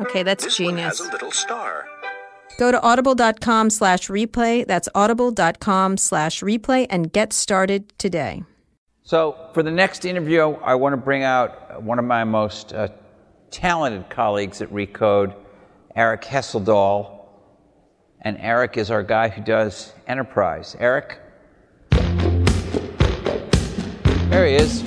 Okay, that's This one genius. has a little star. Go to audible.com slash replay. That's audible.com slash replay and get started today. So, for the next interview, I want to bring out one of my most uh, talented colleagues at Recode, Eric Hesseldahl. And Eric is our guy who does enterprise. Eric? There he is.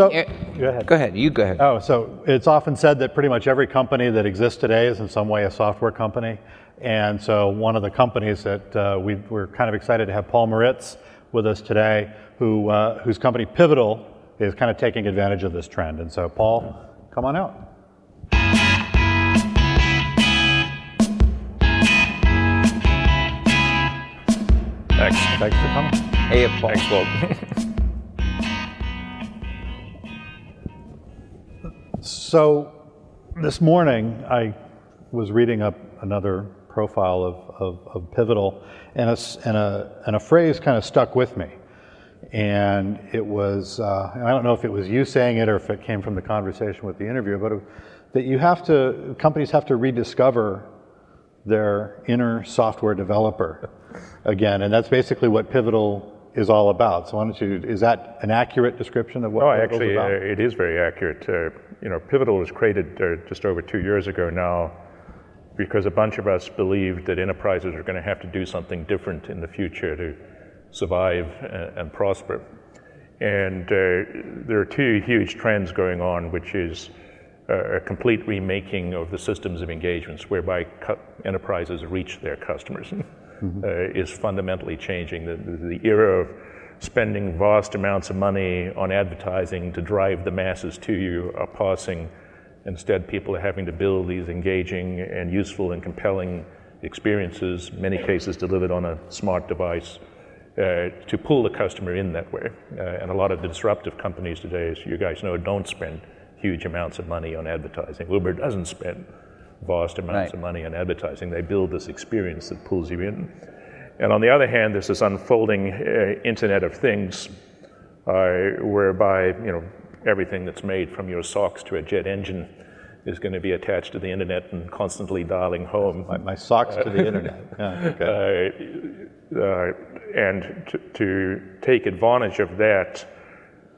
And So- Er- Go ahead. Go ahead. You go ahead. Oh, so it's often said that pretty much every company that exists today is in some way a software company. And so one of the companies that uh, we, we're kind of excited to have Paul Maritz with us today, who, uh, whose company Pivotal is kind of taking advantage of this trend. And so, Paul, come on out. Thanks. Thanks for coming. Hey, Paul. Thanks, Walt. So this morning, I was reading up another profile of, of, of Pivotal, and a, and, a, and a phrase kind of stuck with me. And it was, uh, and I don't know if it was you saying it or if it came from the conversation with the interview, but it, that you have to, companies have to rediscover their inner software developer again. And that's basically what Pivotal is all about. So why don't you, is that an accurate description of what No, Pivotal's actually, uh, it is very accurate. Uh, you know, Pivotal was created uh, just over two years ago now because a bunch of us believed that enterprises are going to have to do something different in the future to survive and, and prosper. And uh, there are two huge trends going on, which is uh, a complete remaking of the systems of engagements whereby enterprises reach their customers. uh, is fundamentally changing. The, the, the era of spending vast amounts of money on advertising to drive the masses to you are passing. Instead, people are having to build these engaging and useful and compelling experiences, many cases delivered on a smart device, uh, to pull the customer in that way. Uh, and a lot of the disruptive companies today, as you guys know, don't spend huge amounts of money on advertising. Uber doesn't spend vast amounts Right. of money on advertising. They build this experience that pulls you in. And on the other hand, there's this unfolding uh, Internet of Things, uh, whereby you know everything that's made from your socks to a jet engine is going to be attached to the internet and constantly dialing home. My, my socks to the internet. Yeah, okay. Uh, uh, and to, to take advantage of that,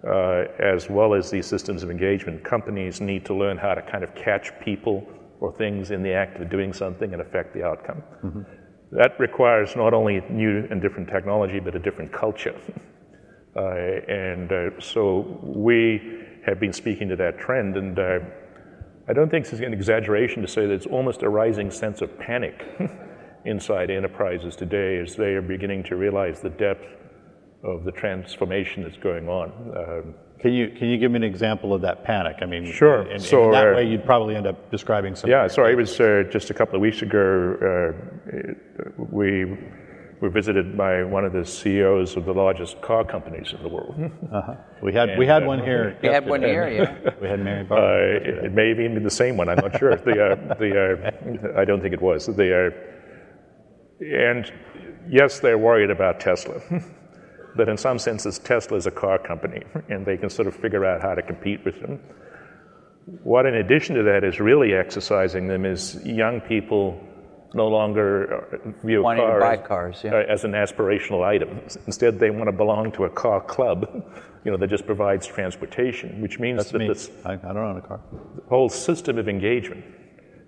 uh, as well as these systems of engagement, companies need to learn how to kind of catch people or things in the act of doing something and affect the outcome. That requires not only new and different technology, but a different culture. Uh, and uh, so we have been speaking to that trend, and uh, I don't think it's an exaggeration to say that it's almost a rising sense of panic inside enterprises today as they are beginning to realize the depth of the transformation that's going on. Um, Can you can you give me an example of that panic? I mean, Sure. And, and So, in that uh, way, you'd probably end up describing some. Yeah, so I was uh, just a couple of weeks ago. Uh, we were visited by one of the CEOs of the largest car companies in the world. We had we had uh, one here. We had one here, yeah. We had Mary Uh, Barber. it, it may even be the same one. I'm not sure. the, uh, the, uh, I don't think it was. The, uh, and yes, they're worried about Tesla. but in some senses, Tesla is a car company, and they can sort of figure out how to compete with them. What, in addition to that, is really exercising them is young people no longer uh, view a Wanting to car buy cars, yeah. uh, as an aspirational item. Instead, they want to belong to a car club, you know, that just provides transportation, which means That's that me. this I, I don't own a car. whole system of engagement,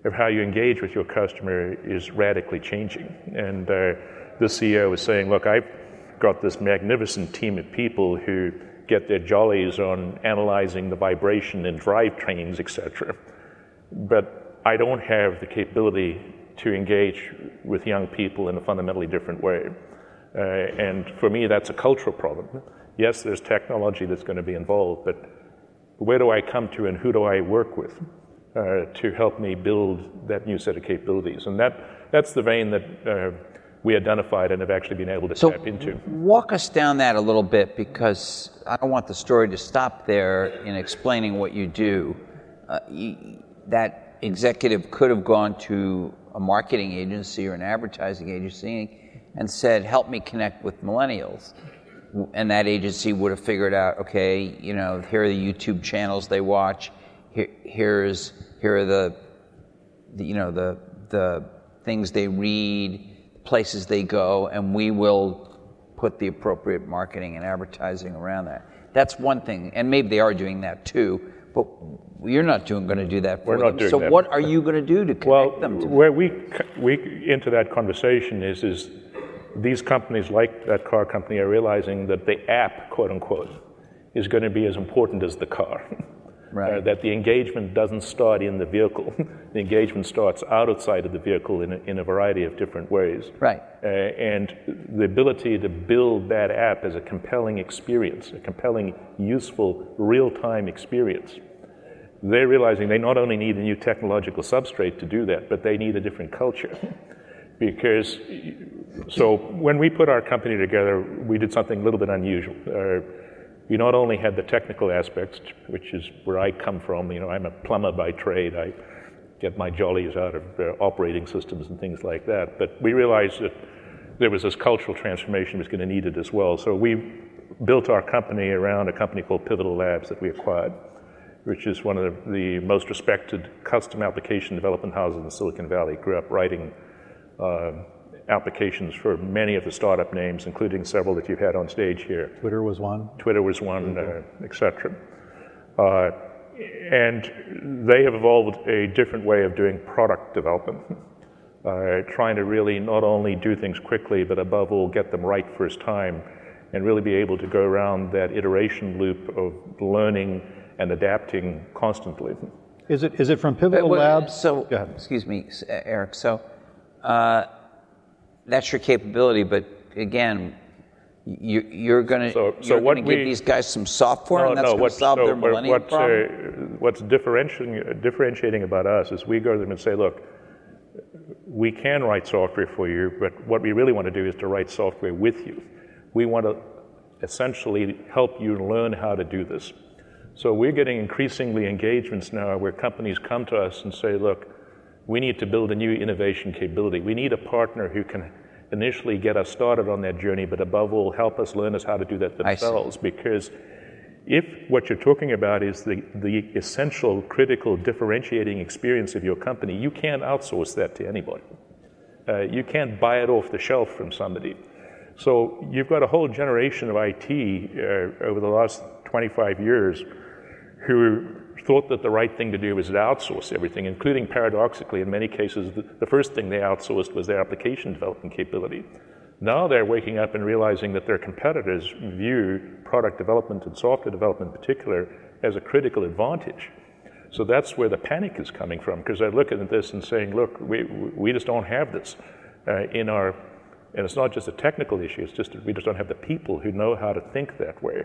of how you engage with your customer, is radically changing. And uh, the CEO was saying, "Look, I've got this magnificent team of people who get their jollies on analyzing the vibration in drivetrains, etc. But I don't have the capability to engage with young people in a fundamentally different way. Uh, and for me, that's a cultural problem. Yes, there's technology that's going to be involved, but where do I come to and who do I work with uh, to help me build that new set of capabilities? And that, that's the vein that uh, we identified and have actually been able to So tap into. walk us down that a little bit because I don't want the story to stop there in explaining what you do. Uh, y- that executive could have gone to a marketing agency or an advertising agency and said, "Help me connect with millennials." And that agency would have figured out, okay, you know, here are the YouTube channels they watch. Here, here's here are the, the you know the the things they read, places they go, and we will put the appropriate marketing and advertising around that. That's one thing, and maybe they are doing that too. But you're not doing going to do that for We're not them. doing so that. what are you going to do to connect Well, them to? where we, we into that conversation is, is these companies like that car company are realizing that the app, quote unquote, is going to be as important as the car. Right. Uh, that the engagement doesn't start in the vehicle. the engagement starts outside of the vehicle in a, in a variety of different ways. Right. Uh, and the ability to build that app as a compelling experience, a compelling, useful, real time experience. They're realizing they not only need a new technological substrate to do that, but they need a different culture. because, so when we put our company together, we did something a little bit unusual. Uh, we not only had the technical aspects, which is where I come from, you know, I'm a plumber by trade. I get my jollies out of uh, operating systems and things like that. But we realized that there was this cultural transformation was going to need it as well. So we built our company around a company called Pivotal Labs that we acquired, which is one of the, the most respected custom application development houses in Silicon Valley. Grew up writing uh, applications for many of the startup names, including several that you've had on stage here. Twitter was one. Twitter was one, uh, et cetera. Uh, and they have evolved a different way of doing product development, uh, trying to really not only do things quickly, but above all, get them right first time, and really be able to go around that iteration loop of learning and adapting constantly. Is it is it from Pivotal Well, Labs? So, Go ahead. excuse me, uh, Eric. So, uh, that's your capability, but again, you, you're going to So- so you're what give we- these guys some software, and that's going to what's, solve so their millennium what's, problem. uh, what's differentiating, differentiating about us is we go to them and say, look, we can write software for you, but what we really want to do is to write software with you. We want to essentially help you learn how to do this. So we're getting increasingly engagements now where companies come to us and say, look, we need to build a new innovation capability. We need a partner who can initially get us started on that journey, but above all, help us learn us how to do that themselves. Because if what you're talking about is the, the essential, critical, differentiating experience of your company, you can't outsource that to anybody. Uh, you can't buy it off the shelf from somebody. So you've got a whole generation of IT uh, over the last 25 years who thought that the right thing to do was to outsource everything, including paradoxically, in many cases, the, first thing they outsourced was their application development capability. Now they're waking up and realizing that their competitors view product development and software development in particular as a critical advantage. So that's where the panic is coming from, because they're looking at this and saying, look, we, we just don't have this uh, in our, and it's not just a technical issue, it's just that we just don't have the people who know how to think that way.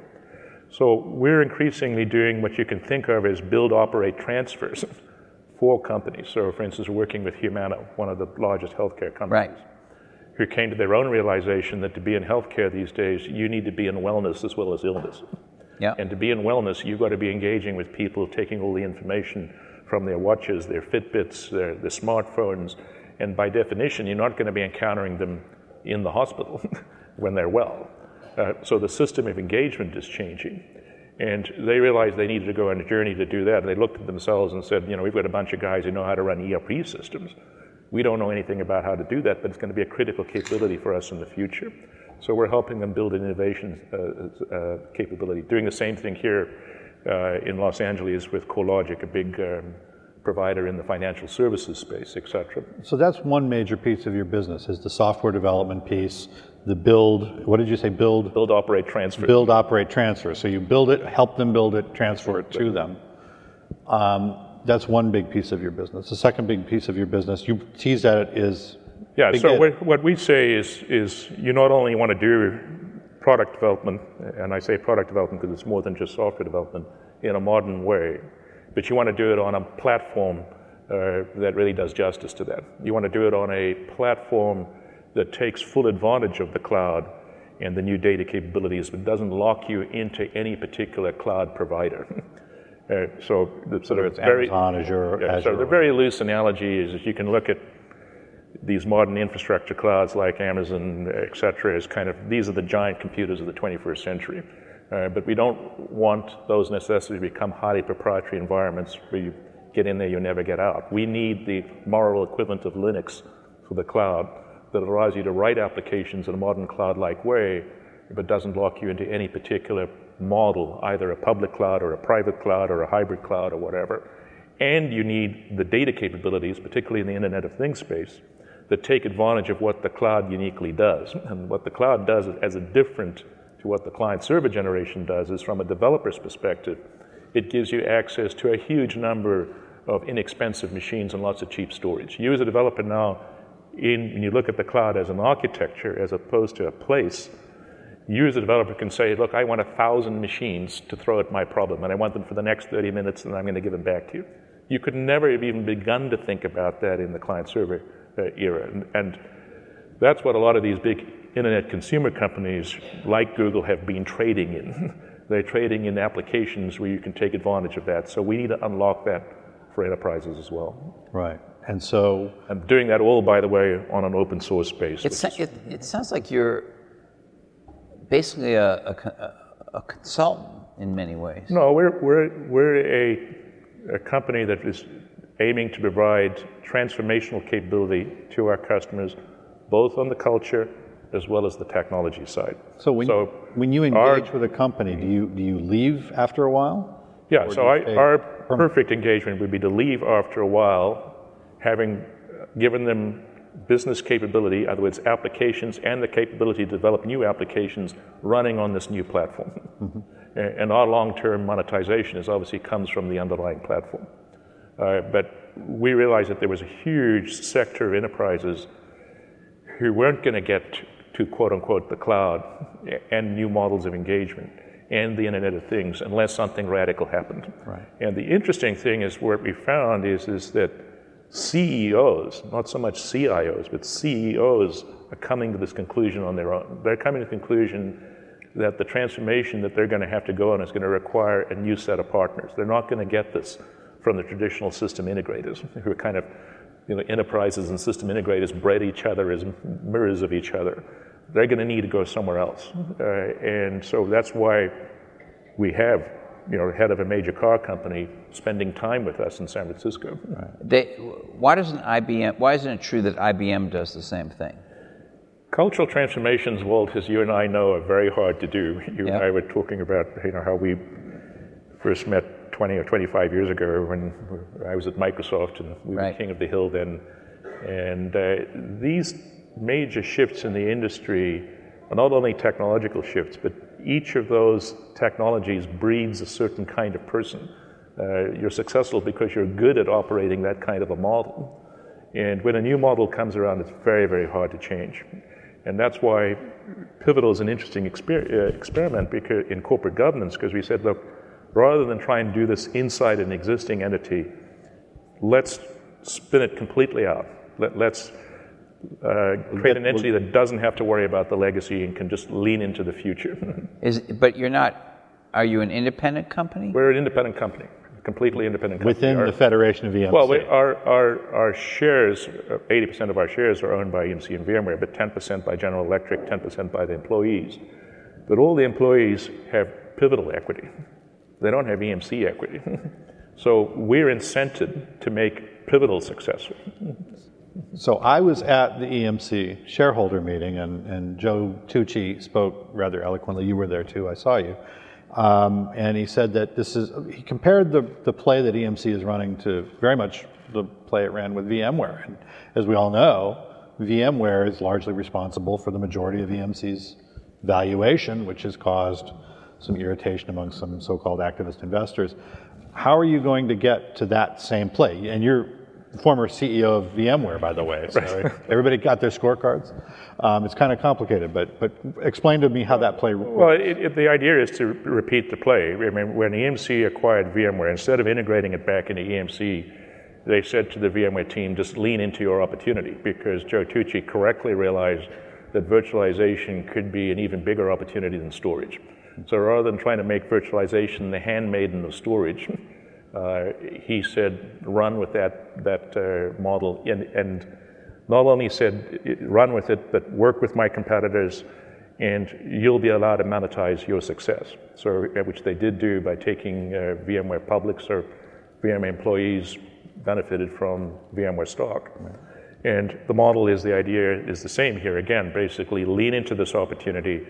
So we're increasingly doing what you can think of as build, operate, transfers for companies. So for instance, working with Humana, one of the largest healthcare companies Right. who came to their own realization that to be in healthcare these days, you need to be in wellness as well as illness. Yeah. And to be in wellness, you've got to be engaging with people, taking all the information from their watches, their Fitbits, their, their smartphones, and by definition, you're not going to be encountering them in the hospital when they're well. Uh, so the system of engagement is changing. And they realized they needed to go on a journey to do that. And They looked at themselves and said, you know, we've got a bunch of guys who know how to run ERP systems. We don't know anything about how to do that, but it's going to be a critical capability for us in the future. So we're helping them build an innovation uh, uh, capability. Doing the same thing here uh, in Los Angeles with CoreLogic, a big um, provider in the financial services space, et cetera. So that's one major piece of your business is the software development piece, the build, what did you say, build? Build, operate, transfer. Build, operate, transfer. So you build it, help them build it, transfer it to them. Um, that's one big piece of your business. The second big piece of your business, you teased at it, is yeah. So what, what we say is is you not only want to do product development, and I say product development because it's more than just software development in a modern way, but you want to do it on a platform uh, that really does justice to that. You want to do it on a platform that takes full advantage of the cloud and the new data capabilities, but doesn't lock you into any particular cloud provider. uh, so the sort of very, Amazon, Azure, yeah, Azure. So the very loose analogy is, you can look at these modern infrastructure clouds like Amazon, et cetera, is kind of these are the giant computers of the 21st century. Uh, but we don't want those necessarily to become highly proprietary environments where you get in there, you never get out. We need the moral equivalent of Linux for the cloud that allows you to write applications in a modern cloud-like way, but doesn't lock you into any particular model, either a public cloud or a private cloud or a hybrid cloud or whatever. And you need the data capabilities, particularly in the Internet of Things space, that take advantage of what the cloud uniquely does. And what the cloud does as a different to what the client server generation does is from a developer's perspective, it gives you access to a huge number of inexpensive machines and lots of cheap storage. You as a developer now in, when you look at the cloud as an architecture as opposed to a place, you as a developer can say, look, I want a thousand machines to throw at my problem, and I want them for the next 30 minutes, and I'm going to give them back to you. You could never have even begun to think about that in the client server uh, era. And, and that's what a lot of these big internet consumer companies like Google have been trading in. They're trading in applications where you can take advantage of that. So we need to unlock that for enterprises as well. Right. And so. I'm doing that all, by the way, on an open source basis. It, it, sounds like you're basically a, a, a, consultant in many ways. No, we're, we're, we're a, a company that is aiming to provide transformational capability to our customers, both on the culture as well as the technology side. So when, so when you engage our, with a company, do you, do you leave after a while? Yeah, so I, our perfect engagement would be to leave after a while having given them business capability, other words, applications and the capability to develop new applications running on this new platform. Mm-hmm. And our long-term monetization is obviously comes from the underlying platform. Uh, but we realized that there was a huge sector of enterprises who weren't going to get to quote unquote the cloud and new models of engagement and the Internet of Things unless something radical happened. Right. And the interesting thing is what we found is, is that CEOs, not so much CIOs, but CEOs are coming to this conclusion on their own. They're coming to the conclusion that the transformation that they're going to have to go on is going to require a new set of partners. They're not going to get this from the traditional system integrators, who are kind of, you know, enterprises and system integrators bred each other as mirrors of each other. They're going to need to go somewhere else. Uh, and so that's why we have you know, head of a major car company spending time with us in San Francisco. Right. They, why doesn't IBM? Why isn't it true that IBM does the same thing? Cultural transformations, Walt, as you and I know, are very hard to do. You yep. and I were talking about you know how we first met 20 or 25 years ago when I was at Microsoft and we right. were king of the hill then. And uh, these major shifts in the industry are not only technological shifts, but each of those technologies breeds a certain kind of person. Uh, you're successful because you're good at operating that kind of a model. And when a new model comes around, it's very, very hard to change. And that's why Pivotal is an interesting exper- uh, experiment because, in corporate governance, because we said, look, rather than try and do this inside an existing entity, let's spin it completely out. Let, let's uh, create an entity that doesn't have to worry about the legacy and can just lean into the future. Is, but you're not, are you an independent company? We're an independent company, completely independent company. Within our, the Federation of EMC? Well, we, our, our, our shares, 80% uh, of our shares are owned by EMC and VMware, but 10% by General Electric, 10% by the employees. But all the employees have pivotal equity. They don't have EMC equity. so we're incented to make pivotal successful. So I was at the EMC shareholder meeting, and, and Joe Tucci spoke rather eloquently. You were there too. I saw you. Um, and he said that this is, he compared the, the play that EMC is running to very much the play it ran with VMware. And as we all know, VMware is largely responsible for the majority of EMC's valuation, which has caused some irritation among some so called activist investors. How are you going to get to that same play? And you're former CEO of VMware, by the way. So right. everybody got their scorecards. Um, it's kind of complicated, but but explain to me how that play. Works. Well, it, it, the idea is to repeat the play. I mean, when EMC acquired VMware, instead of integrating it back into EMC, they said to the VMware team, just lean into your opportunity, because Joe Tucci correctly realized that virtualization could be an even bigger opportunity than storage. So rather than trying to make virtualization the handmaiden of storage, uh, he said, run with that, that uh, model. And, and, not only said, run with it, but work with my competitors, and you'll be allowed to monetize your success. So, uh, which they did do by taking uh, VMware public, so VMware employees benefited from VMware stock. And the model is the idea is the same here. Again, basically lean into this opportunity,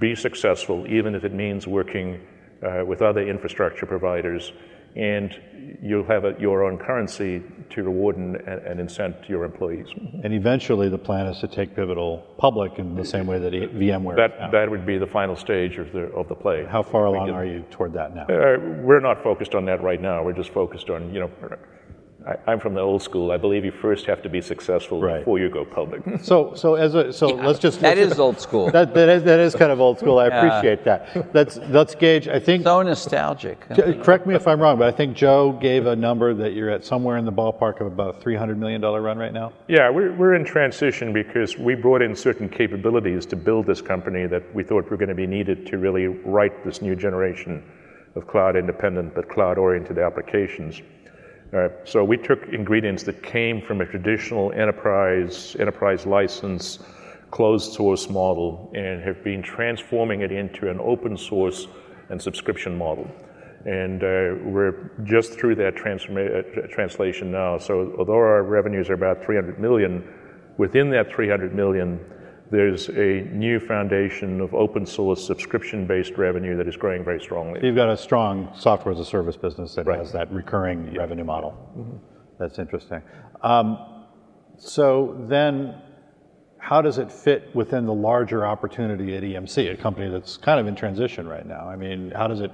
be successful, even if it means working uh, with other infrastructure providers and you'll have a, your own currency to reward and, and, incent your employees. And eventually, the plan is to take Pivotal public in the same way that VMware. That that would be the final stage of the of the play. How far along are you toward that now? Uh, we're not focused on that right now. We're just focused on you know I, am from the old school. I believe you first have to be successful right. before you go public. so, so as a so yeah, let's just that let's, is old school. That, that is that is kind of old school. I yeah. appreciate that. Let's let's gauge. I think so nostalgic. correct me if I'm wrong, but I think Joe gave a number that you're at somewhere in the ballpark of about 300 million dollar run right now. Yeah, we're we're in transition because we brought in certain capabilities to build this company that we thought were going to be needed to really write this new generation of cloud independent but cloud oriented applications. So we took ingredients that came from a traditional enterprise, enterprise license, closed source model and have been transforming it into an open source and subscription model. And uh, we're just through that transforma- uh, translation now. So although our revenues are about 300 million, within that 300 million, there's a new foundation of open source subscription based revenue that is growing very strongly. You've got a strong software as a service business that right. has that recurring yeah. revenue model. Mm-hmm. That's interesting. Um, so then, how does it fit within the larger opportunity at EMC, a company that's kind of in transition right now? I mean, how does it?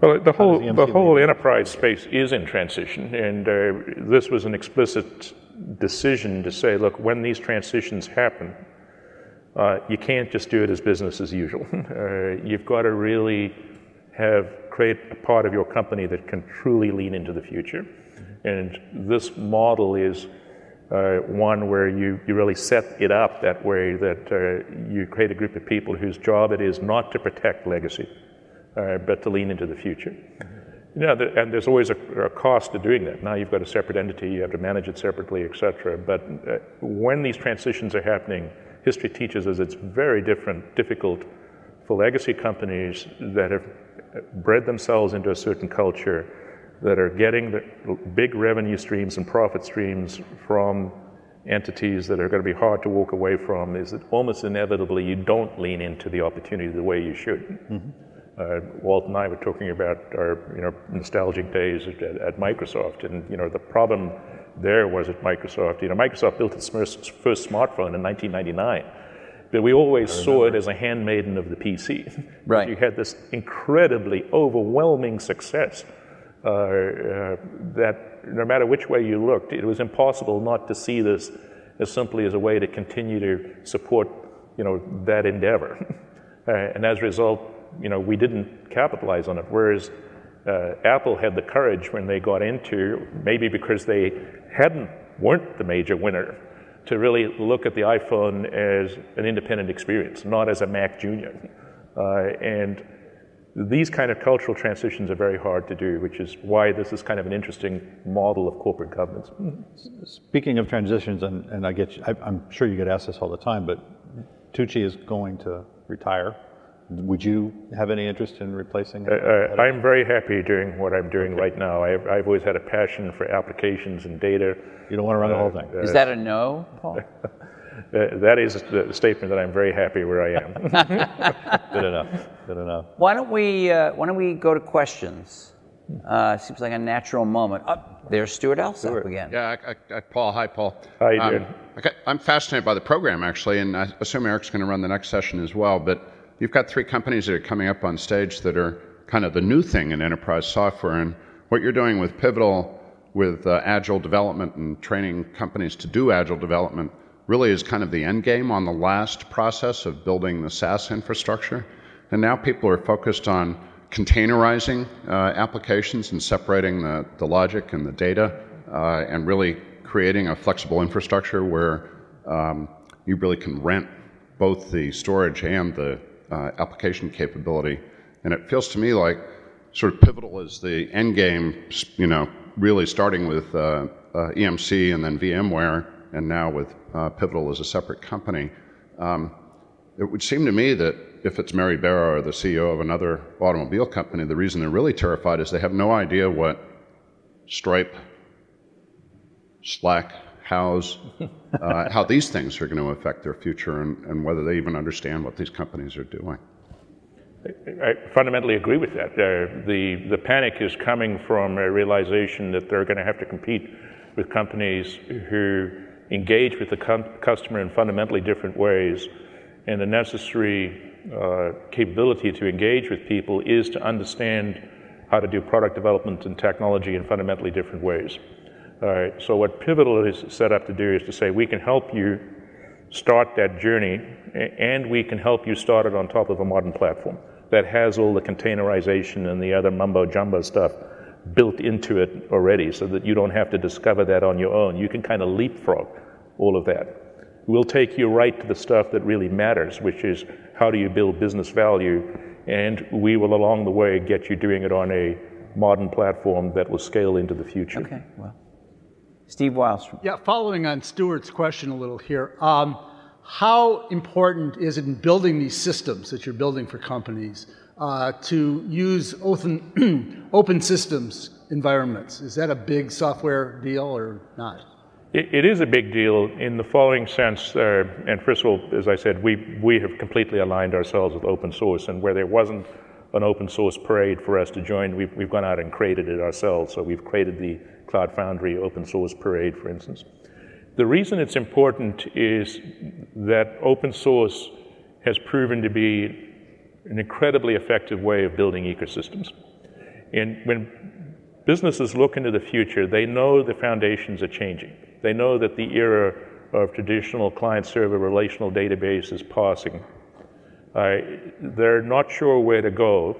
Well, the whole the whole enterprise space is in transition, and uh, this was an explicit decision to say, look, when these transitions happen, uh, you can't just do it as business as usual. uh, you've got to really have create a part of your company that can truly lean into the future. And this model is uh, one where you, you really set it up that way that uh, you create a group of people whose job it is not to protect legacy, uh, but to lean into the future. You know, the, and there's always a, a, cost to doing that. Now you've got a separate entity, you have to manage it separately, et cetera. But uh, when these transitions are happening, history teaches us it's very different, difficult for legacy companies that have bred themselves into a certain culture, that are getting the big revenue streams and profit streams from entities that are going to be hard to walk away from, is that almost inevitably you don't lean into the opportunity the way you should. Mm-hmm. Uh, Walt and I were talking about our you know nostalgic days at, at Microsoft, and you know the problem there was at Microsoft. You know, Microsoft built its first, first smartphone in 1999, but we always saw it as a handmaiden of the PC. Right. you had this incredibly overwhelming success uh, uh, that no matter which way you looked, it was impossible not to see this as simply as a way to continue to support, you know, that endeavor. uh, and as a result, you know, we didn't capitalize on it. Whereas uh, Apple had the courage when they got into, maybe because they hadn't weren't the major winner, to really look at the iPhone as an independent experience, not as a Mac Junior. Uh, and these kind of cultural transitions are very hard to do, which is why this is kind of an interesting model of corporate governance. Speaking of transitions, and, and I get, you, I, am sure you get asked this all the time, but Tucci is going to retire Would you have any interest in replacing? Uh, uh, I'm very happy doing what I'm doing right now. I've, I've, always had a passion for applications and data. You don't want to run the whole thing. Is that a no, Paul? Uh, that is the statement that I'm very happy where I am. Good enough. Good enough. Why don't we uh, Why don't we go to questions? Uh, seems like a natural moment. Oh, there's Stuart Alsop again. Yeah, I, I, Paul. Hi, Paul. How you um, doing? Okay, I'm fascinated by the program actually, and I assume Eric's going to run the next session as well. But you've got three companies that are coming up on stage that are kind of the new thing in enterprise software, and what you're doing with Pivotal, with uh, agile development and training companies to do agile development really is kind of the end game on the last process of building the SaaS infrastructure. And now people are focused on containerizing uh, applications and separating the, the logic and the data uh, and really creating a flexible infrastructure where um, you really can rent both the storage and the application capability. And it feels to me like sort of pivotal is the end game, you know, really starting with uh, uh, EMC and then VMware and now with uh, Pivotal as a separate company. Um, it would seem to me that if it's Mary Barra or the CEO of another automobile company, the reason they're really terrified is they have no idea what Stripe, Slack, how's, uh, how these things are going to affect their future and, and, whether they even understand what these companies are doing. I fundamentally agree with that. Uh, the, the panic is coming from a realization that they're going to have to compete with companies who engage with the customer in fundamentally different ways. And the necessary uh, capability to engage with people is to understand how to do product development and technology in fundamentally different ways. Uh, so, what Pivotal is set up to do is to say we can help you start that journey, and we can help you start it on top of a modern platform that has all the containerization and the other mumbo jumbo stuff built into it already so that you don't have to discover that on your own. You can kind of leapfrog all of that. We'll take you right to the stuff that really matters, which is how do you build business value, and we will along the way get you doing it on a modern platform that will scale into the future. Okay, well. Steve Wildstrom. Yeah, following on Stuart's question a little here. Um, how important is it in building these systems that you're building for companies uh, to use open, open systems environments. Is that a big software deal or not? it, it is a big deal in the following sense. Uh, and first of all, as I said, we, we have completely aligned ourselves with open source. And where there wasn't an open source parade for us to join, we've, we've gone out and created it ourselves. So we've created the Cloud Foundry open source parade, for instance. The reason it's important is that open source has proven to be an incredibly effective way of building ecosystems. And when businesses look into the future, they know the foundations are changing. They know that the era of traditional client server relational database is passing. Uh, they're not sure where to go,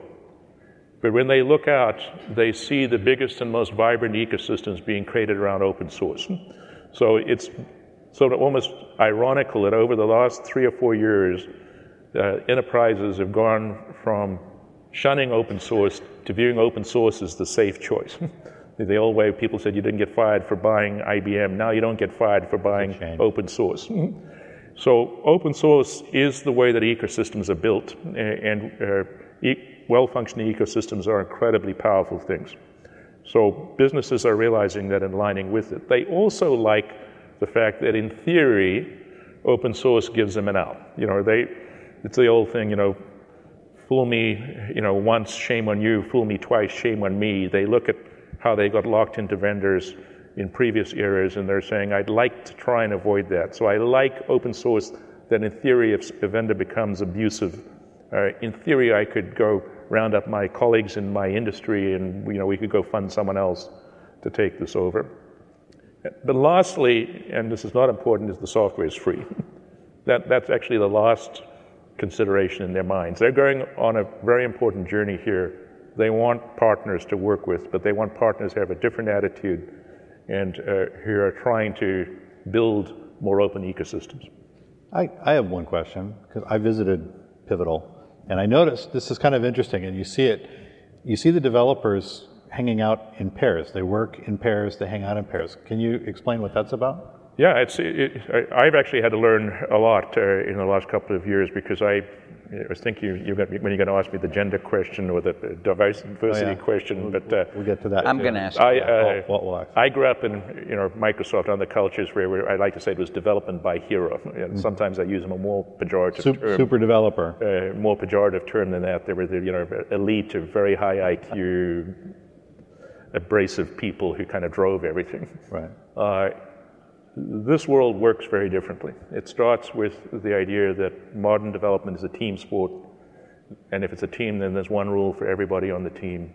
but when they look out, they see the biggest and most vibrant ecosystems being created around open source. So it's sort of almost ironical that over the last three or four years, uh, enterprises have gone from shunning open source to viewing open source as the safe choice. the old way people said you didn't get fired for buying IBM, now you don't get fired for buying open source. so open source is the way that ecosystems are built, and uh, e- well-functioning ecosystems are incredibly powerful things. So businesses are realizing that and aligning with it. They also like the fact that in theory, open source gives them an out. You know, they it's the old thing, you know, fool me, you know, once, shame on you, fool me twice, shame on me. They look at how they got locked into vendors in previous eras and they're saying, I'd like to try and avoid that. So I like open source that in theory, if a vendor becomes abusive, uh, in theory, I could go round up my colleagues in my industry and, you know, we could go fund someone else to take this over. But lastly, and this is not important, is the software is free. that, that's actually the last consideration in their minds. They're going on a very important journey here. They want partners to work with, but they want partners who have a different attitude and uh, who are trying to build more open ecosystems. I, I have one question because I visited Pivotal and I noticed this is kind of interesting, and you see it. You see the developers hanging out in pairs. They work in pairs. They hang out in pairs. Can you explain what that's about? Yeah, it's. It, I, I've actually had to learn a lot uh, in the last couple of years because I, I was thinking you, you got, when you're going to ask me the gender question or the diversity Oh, yeah. question, but uh, We'll get to that. I'm going to ask. I, you that. uh, We'll- we'll. I grew up in you know Microsoft and other cultures where, where I like to say it was development by hero. And sometimes I use a more pejorative Sup- term. super developer. uh, more pejorative term than that. They were the you know elite of very high IQ, abrasive people who kind of drove everything. Right. This world works very differently. It starts with the idea that modern development is a team sport, and if it's a team, then there's one rule for everybody on the team.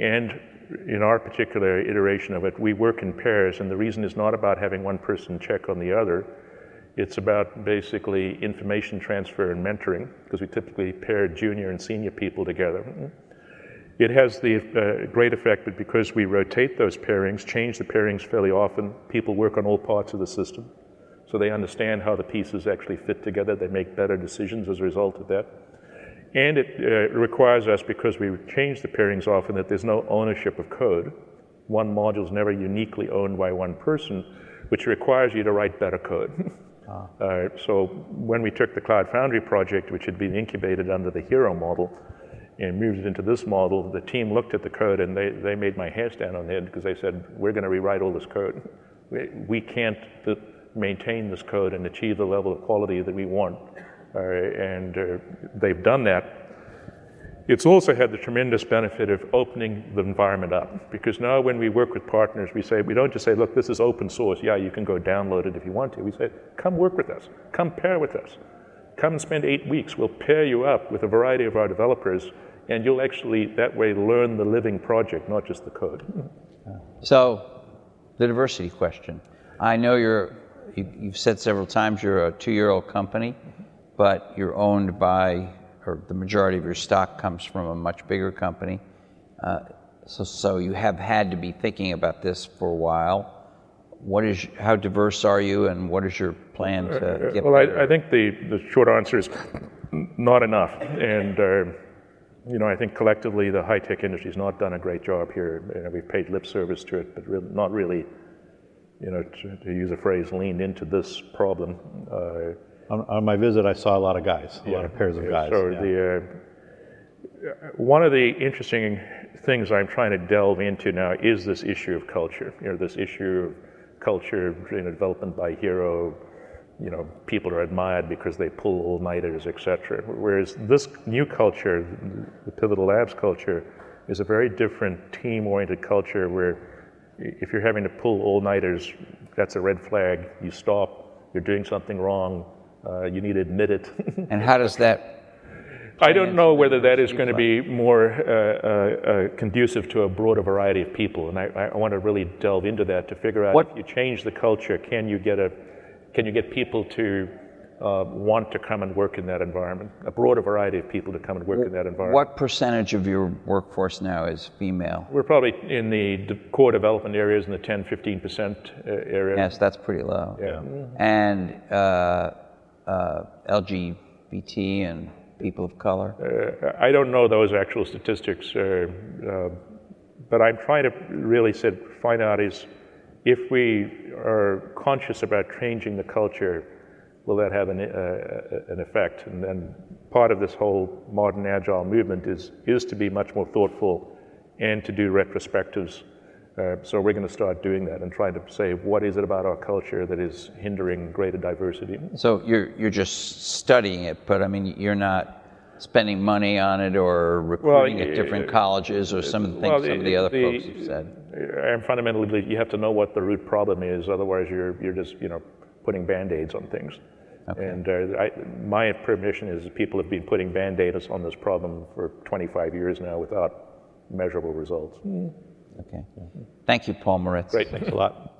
And in our particular iteration of it, we work in pairs, and the reason is not about having one person check on the other. It's about basically information transfer and mentoring, because we typically pair junior and senior people together. It has the uh, great effect that because we rotate those pairings, change the pairings fairly often, people work on all parts of the system. So they understand how the pieces actually fit together. They make better decisions as a result of that. And it uh, requires us, because we change the pairings often, that there's no ownership of code. One module is never uniquely owned by one person, which requires you to write better code. Uh, so when we took the Cloud Foundry project, which had been incubated under the Hero model, and moved it into this model, the team looked at the code and they, they made my hair stand on end because they said, we're going to rewrite all this code. We, we can't th- maintain this code and achieve the level of quality that we want. Uh, and uh, they've done that. It's also had the tremendous benefit of opening the environment up because now when we work with partners, we say, we don't just say, look, this is open source. Yeah, you can go download it if you want to. We say, come work with us, come pair with us. Come spend eight weeks. We'll pair you up with a variety of our developers, and you'll actually that way learn the living project, not just the code. So, the diversity question. I know you're, you, you've said several times you're a two year old company, but you're owned by, or the majority of your stock comes from a much bigger company. Uh, so, so you have had to be thinking about this for a while. What is, how diverse are you, and what is your plan to get Well. I, I think the, the short answer is not enough. And, uh, you know, I think collectively the high tech industry has not done a great job here. You know, we've paid lip service to it, but re- not really, you know, to, to use a phrase, leaned into this problem. Uh, On, on my visit, I saw a lot of guys, a lot of pairs of Yeah, guys. So yeah. the uh, one of the interesting things I'm trying to delve into now is this issue of culture. You know, this issue of culture, you know, development by hero. You know, people are admired because they pull all-nighters, etc. Whereas this new culture, the Pivotal Labs culture, is a very different team-oriented culture where if you're having to pull all-nighters, that's a red flag. You stop. You're doing something wrong. Uh, you need to admit it. and how does that I don't know whether that is going to be more uh, uh, uh, conducive to a broader variety of people, and I, I want to really delve into that to figure out What- if you change the culture, can you get a, can you get people to uh, want to come and work in that environment? A broader variety of people to come and work in that environment. What percentage of your workforce now is female? We're probably in the de- core development areas in the 10, 15 percent uh, area. Yes, that's pretty low. Yeah. And uh, uh, LGBT and people of color? Uh, I don't know those actual statistics, uh, uh, but I'm trying to really said, find out is if we are conscious about changing the culture, will that have an, uh, an effect? And then part of this whole modern agile movement is, is to be much more thoughtful and to do retrospectives. Uh, so we're going to start doing that and trying to say what is it about our culture that is hindering greater diversity. So you're, you're just studying it, but I mean, you're not spending money on it or recruiting at different uh, colleges or some of the things well, some of the- the other the- folks have said. And fundamentally, you have to know what the root problem is. Otherwise, you're you're just you know putting band-aids on things. Okay. And uh, I, my permission is that people have been putting band-aids on this problem for 25 years now without measurable results. Okay. Thank you, Paul Maritz. Great. Thanks a lot.